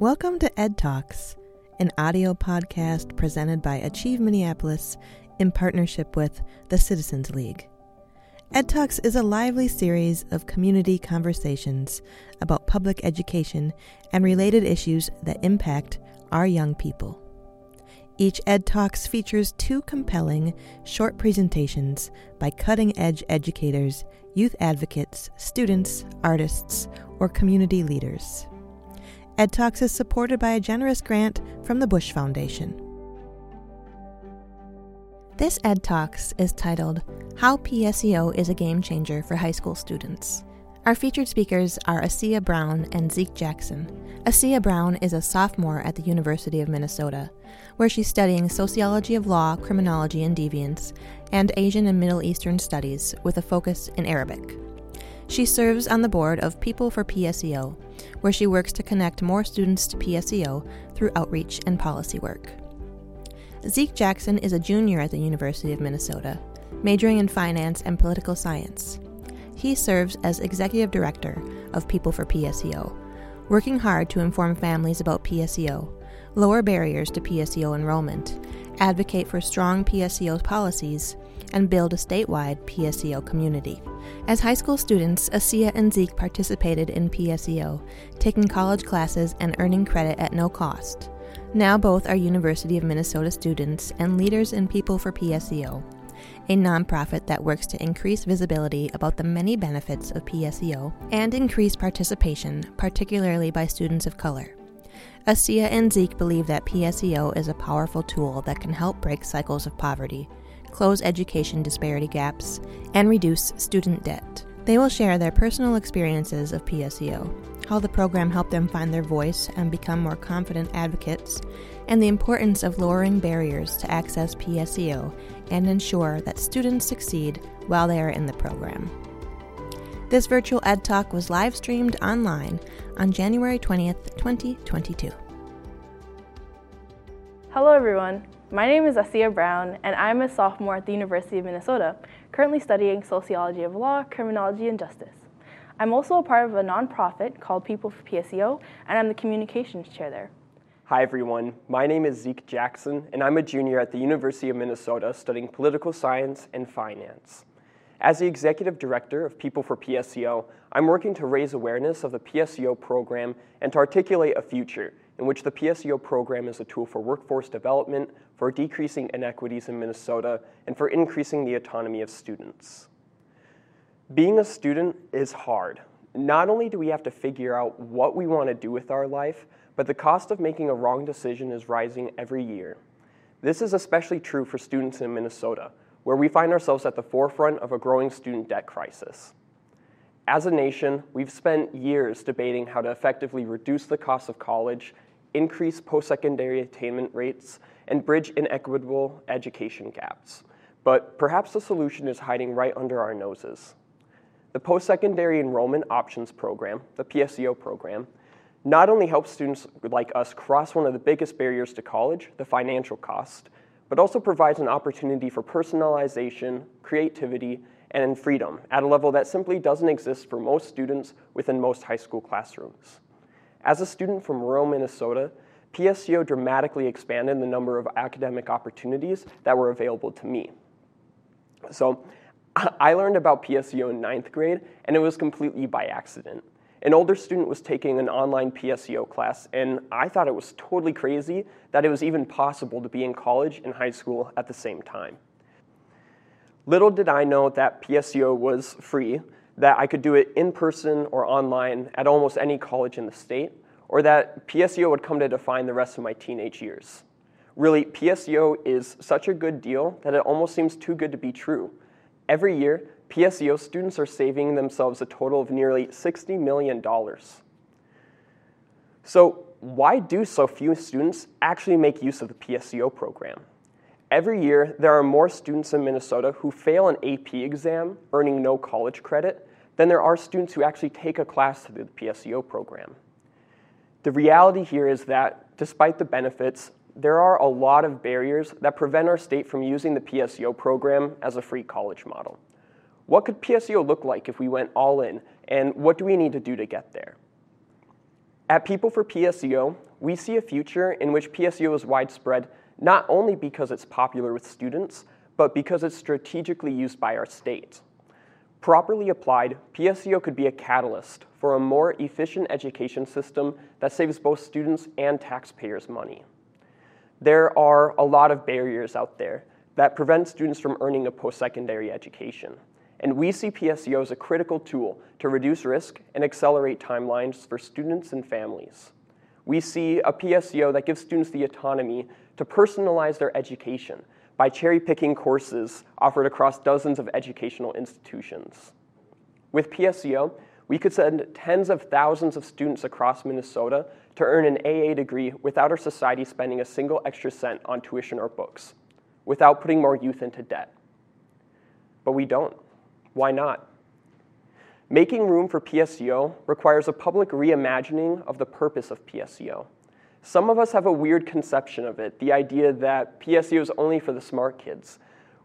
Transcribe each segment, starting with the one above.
Welcome to Ed Talks, an audio podcast presented by Achieve Minneapolis in partnership with the Citizens League. Ed Talks is a lively series of community conversations about public education and related issues that impact our young people. Each Ed Talks features two compelling short presentations by cutting edge educators, youth advocates, students, artists, or community leaders. Ed Talks is supported by a generous grant from the Bush Foundation. This Ed Talks is titled How PSEO is a Game Changer for High School Students. Our featured speakers are Asiya Brown and Zeke Jackson. Asiya Brown is a sophomore at the University of Minnesota, where she's studying sociology of law, criminology and deviance, and Asian and Middle Eastern studies with a focus in Arabic. She serves on the board of People for PSEO, where she works to connect more students to PSEO through outreach and policy work. Zeke Jackson is a junior at the University of Minnesota, majoring in finance and political science. He serves as executive director of People for PSEO, working hard to inform families about PSEO, lower barriers to PSEO enrollment, advocate for strong PSEO policies, and build a statewide PSEO community. As high school students, Asiya and Zeke participated in PSEO, taking college classes and earning credit at no cost. Now both are University of Minnesota students and leaders in People for PSEO, a nonprofit that works to increase visibility about the many benefits of PSEO and increase participation, particularly by students of color. Asiya and Zeke believe that PSEO is a powerful tool that can help break cycles of poverty, close education disparity gaps, and reduce student debt. They will share their personal experiences of PSEO, how the program helped them find their voice and become more confident advocates, and the importance of lowering barriers to access PSEO and ensure that students succeed while they are in the program. This virtual Ed Talk was live streamed online on January 20th, 2022. Hello, everyone. My name is Asiya Brown, and I'm a sophomore at the University of Minnesota, currently studying sociology of law, criminology, and justice. I'm also a part of a nonprofit called People for PSEO, and I'm the communications chair there. Hi, everyone. My name is Zeke Jackson, and I'm a junior at the University of Minnesota studying political science and finance. As the executive director of People for PSEO, I'm working to raise awareness of the PSEO program and to articulate a future in which the PSEO program is a tool for workforce development, for decreasing inequities in Minnesota, and for increasing the autonomy of students. Being a student is hard. Not only do we have to figure out what we want to do with our life, but the cost of making a wrong decision is rising every year. This is especially true for students in Minnesota, where we find ourselves at the forefront of a growing student debt crisis. As a nation, we've spent years debating how to effectively reduce the cost of college, increase post secondary attainment rates, and bridge inequitable education gaps. But perhaps the solution is hiding right under our noses. The Post-Secondary Enrollment Options Program, the PSEO program, not only helps students like us cross one of the biggest barriers to college, the financial cost, but also provides an opportunity for personalization, creativity, and freedom at a level that simply doesn't exist for most students within most high school classrooms. As a student from rural Minnesota, PSEO dramatically expanded the number of academic opportunities that were available to me. So I learned about PSEO in ninth grade, and it was completely by accident. An older student was taking an online PSEO class, and I thought it was totally crazy that it was even possible to be in college and high school at the same time. Little did I know that PSEO was free, that I could do it in person or online at almost any college in the state, or that PSEO would come to define the rest of my teenage years. Really, PSEO is such a good deal that it almost seems too good to be true. Every year, PSEO students are saving themselves a total of nearly $60 million. So, why do so few students actually make use of the PSEO program? Every year, there are more students in Minnesota who fail an AP exam, earning no college credit, than there are students who actually take a class through the PSEO program. The reality here is that, despite the benefits, there are a lot of barriers that prevent our state from using the PSEO program as a free college model. What could PSEO look like if we went all in, and what do we need to do to get there? At People for PSEO, we see a future in which PSEO is widespread not only because it's popular with students, but because it's strategically used by our state. Properly applied, PSEO could be a catalyst for a more efficient education system that saves both students and taxpayers money. There are a lot of barriers out there that prevent students from earning a post-secondary education. And we see PSEO as a critical tool to reduce risk and accelerate timelines for students and families. We see a PSEO that gives students the autonomy to personalize their education by cherry picking courses offered across dozens of educational institutions. With PSEO, we could send tens of thousands of students across Minnesota to earn an AA degree without our society spending a single extra cent on tuition or books, without putting more youth into debt. But we don't. Why not? Making room for PSEO requires a public reimagining of the purpose of PSEO. Some of us have a weird conception of it, the idea that PSEO is only for the smart kids,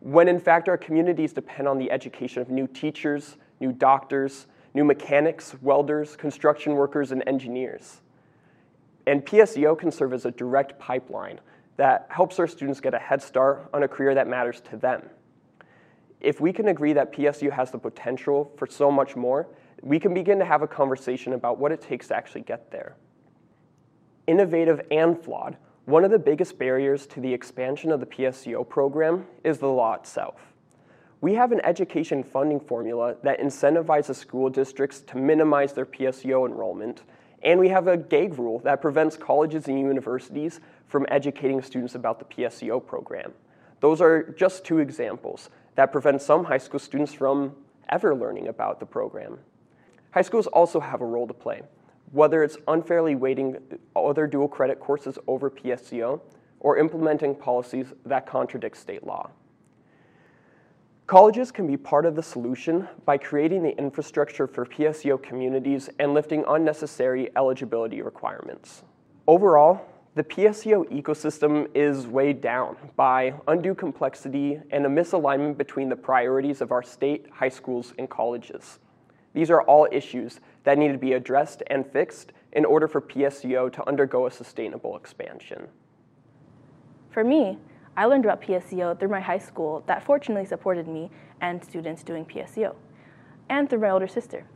when in fact our communities depend on the education of new teachers, new doctors, new mechanics, welders, construction workers, and engineers. And PSEO can serve as a direct pipeline that helps our students get a head start on a career that matters to them. If we can agree that PSU has the potential for so much more, we can begin to have a conversation about what it takes to actually get there innovative and flawed, one of the biggest barriers to the expansion of the PSEO program is the law itself. We have an education funding formula that incentivizes school districts to minimize their PSEO enrollment, and we have a gag rule that prevents colleges and universities from educating students about the PSEO program. Those are just two examples that prevent some high school students from ever learning about the program. High schools also have a role to play whether it's unfairly weighting other dual credit courses over PSEO or implementing policies that contradict state law. Colleges can be part of the solution by creating the infrastructure for PSEO communities and lifting unnecessary eligibility requirements. Overall, the PSEO ecosystem is weighed down by undue complexity and a misalignment between the priorities of our state, high schools, and colleges. These are all issues that need to be addressed and fixed in order for PSEO to undergo a sustainable expansion. For me, I learned about PSEO through my high school that fortunately supported me and students doing PSEO, and through my older sister.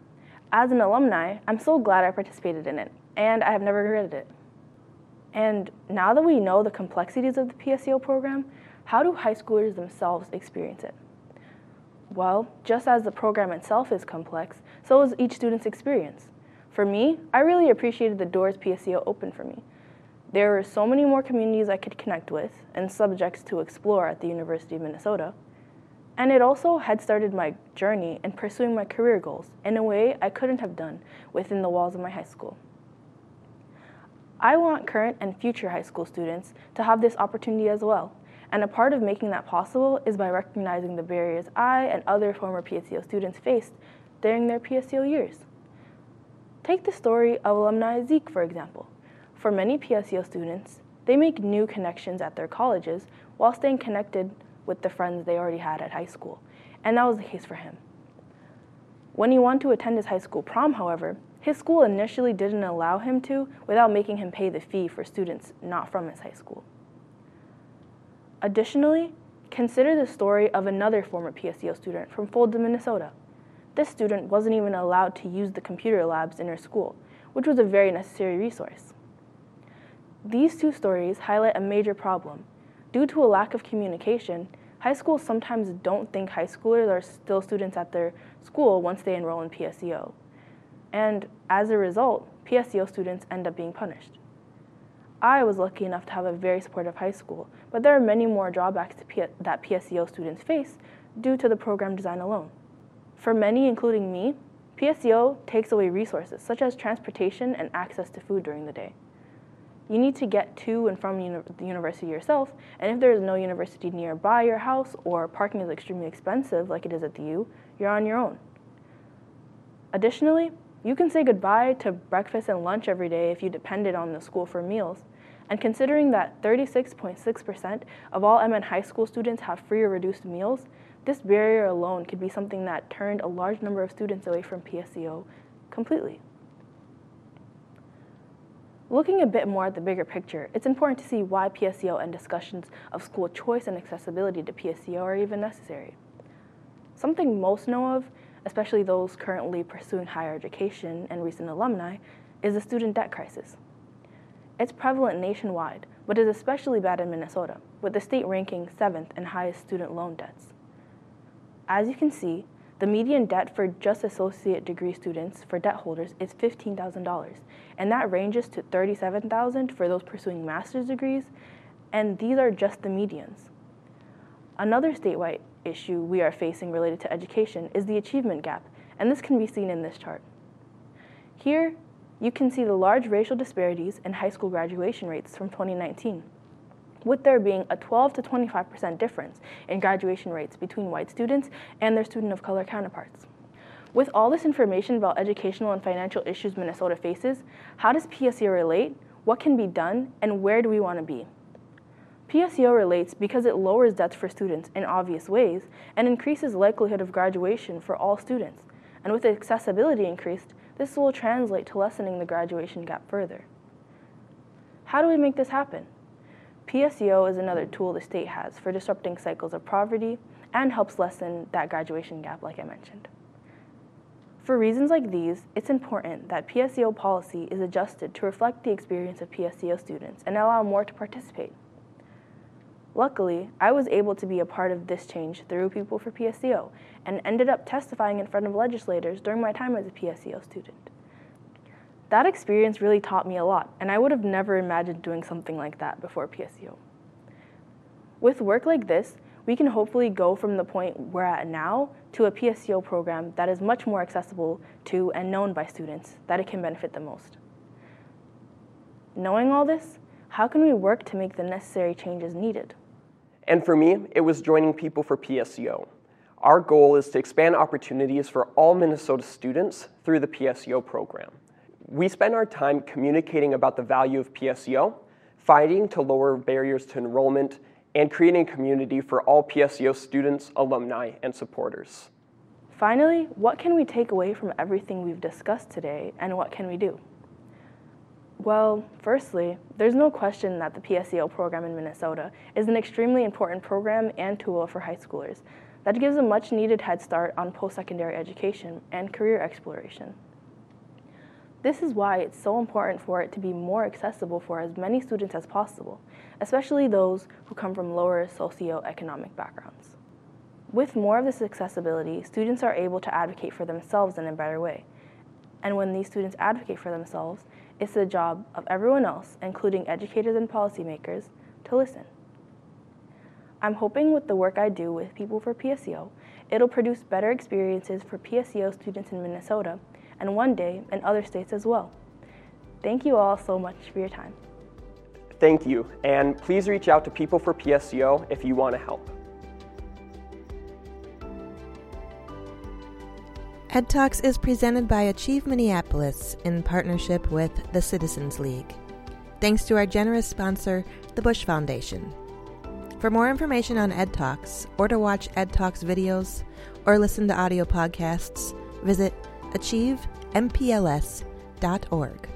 As an alumni, I'm so glad I participated in it, and I have never regretted it. And now that we know the complexities of the PSEO program, how do high schoolers themselves experience it? Well, just as the program itself is complex, so is each student's experience. For me, I really appreciated the doors PSEO opened for me. There were so many more communities I could connect with and subjects to explore at the University of Minnesota. And it also had started my journey in pursuing my career goals in a way I couldn't have done within the walls of my high school. I want current and future high school students to have this opportunity as well and a part of making that possible is by recognizing the barriers I and other former PSEO students faced during their PSEO years. Take the story of alumni Zeke, for example. For many PSEO students, they make new connections at their colleges while staying connected with the friends they already had at high school, and that was the case for him. When he wanted to attend his high school prom, however, his school initially didn't allow him to without making him pay the fee for students not from his high school. Additionally, consider the story of another former PSEO student from Fulda, Minnesota. This student wasn't even allowed to use the computer labs in her school, which was a very necessary resource. These two stories highlight a major problem. Due to a lack of communication, high schools sometimes don't think high schoolers are still students at their school once they enroll in PSEO. And as a result, PSEO students end up being punished. I was lucky enough to have a very supportive high school, but there are many more drawbacks P that PSEO students face due to the program design alone. For many, including me, PSEO takes away resources such as transportation and access to food during the day. You need to get to and from uni the university yourself, and if there is no university nearby your house or parking is extremely expensive like it is at the U, you're on your own. Additionally, you can say goodbye to breakfast and lunch every day if you depended on the school for meals. And considering that 36.6% of all MN high school students have free or reduced meals, this barrier alone could be something that turned a large number of students away from PSEO completely. Looking a bit more at the bigger picture, it's important to see why PSEO and discussions of school choice and accessibility to PSEO are even necessary. Something most know of, especially those currently pursuing higher education and recent alumni, is the student debt crisis. It's prevalent nationwide, but is especially bad in Minnesota, with the state ranking seventh in highest student loan debts. As you can see, the median debt for just associate degree students for debt holders is $15,000, and that ranges to 37,000 for those pursuing master's degrees, and these are just the medians. Another statewide issue we are facing related to education is the achievement gap, and this can be seen in this chart. Here, you can see the large racial disparities in high school graduation rates from 2019 with there being a 12 to 25% difference in graduation rates between white students and their student of color counterparts. With all this information about educational and financial issues Minnesota faces, how does PSE relate, what can be done, and where do we want to be? PSEO relates because it lowers debts for students in obvious ways and increases likelihood of graduation for all students. And with accessibility increased, this will translate to lessening the graduation gap further. How do we make this happen? PSEO is another tool the state has for disrupting cycles of poverty and helps lessen that graduation gap, like I mentioned. For reasons like these, it's important that PSEO policy is adjusted to reflect the experience of PSEO students and allow more to participate. Luckily, I was able to be a part of this change through People for PSEO and ended up testifying in front of legislators during my time as a PSEO student. That experience really taught me a lot, and I would have never imagined doing something like that before PSEO. With work like this, we can hopefully go from the point we're at now to a PSEO program that is much more accessible to and known by students that it can benefit the most. Knowing all this, how can we work to make the necessary changes needed? And for me, it was joining People for PSEO. Our goal is to expand opportunities for all Minnesota students through the PSEO program. We spend our time communicating about the value of PSEO, fighting to lower barriers to enrollment, and creating a community for all PSEO students, alumni, and supporters. Finally, what can we take away from everything we've discussed today, and what can we do? Well, firstly, there's no question that the PSEO program in Minnesota is an extremely important program and tool for high schoolers that gives a much needed head start on post secondary education and career exploration. This is why it's so important for it to be more accessible for as many students as possible, especially those who come from lower socioeconomic backgrounds. With more of this accessibility, students are able to advocate for themselves in a better way. And when these students advocate for themselves, it's the job of everyone else, including educators and policymakers, to listen. I'm hoping with the work I do with People for PSEO, it'll produce better experiences for PSEO students in Minnesota and one day in other states as well. Thank you all so much for your time. Thank you, and please reach out to People for PSEO if you want to help. Ed Talks is presented by Achieve Minneapolis in partnership with the Citizens League. Thanks to our generous sponsor, the Bush Foundation. For more information on Ed Talks, or to watch Ed Talks videos, or listen to audio podcasts, visit achievempls.org.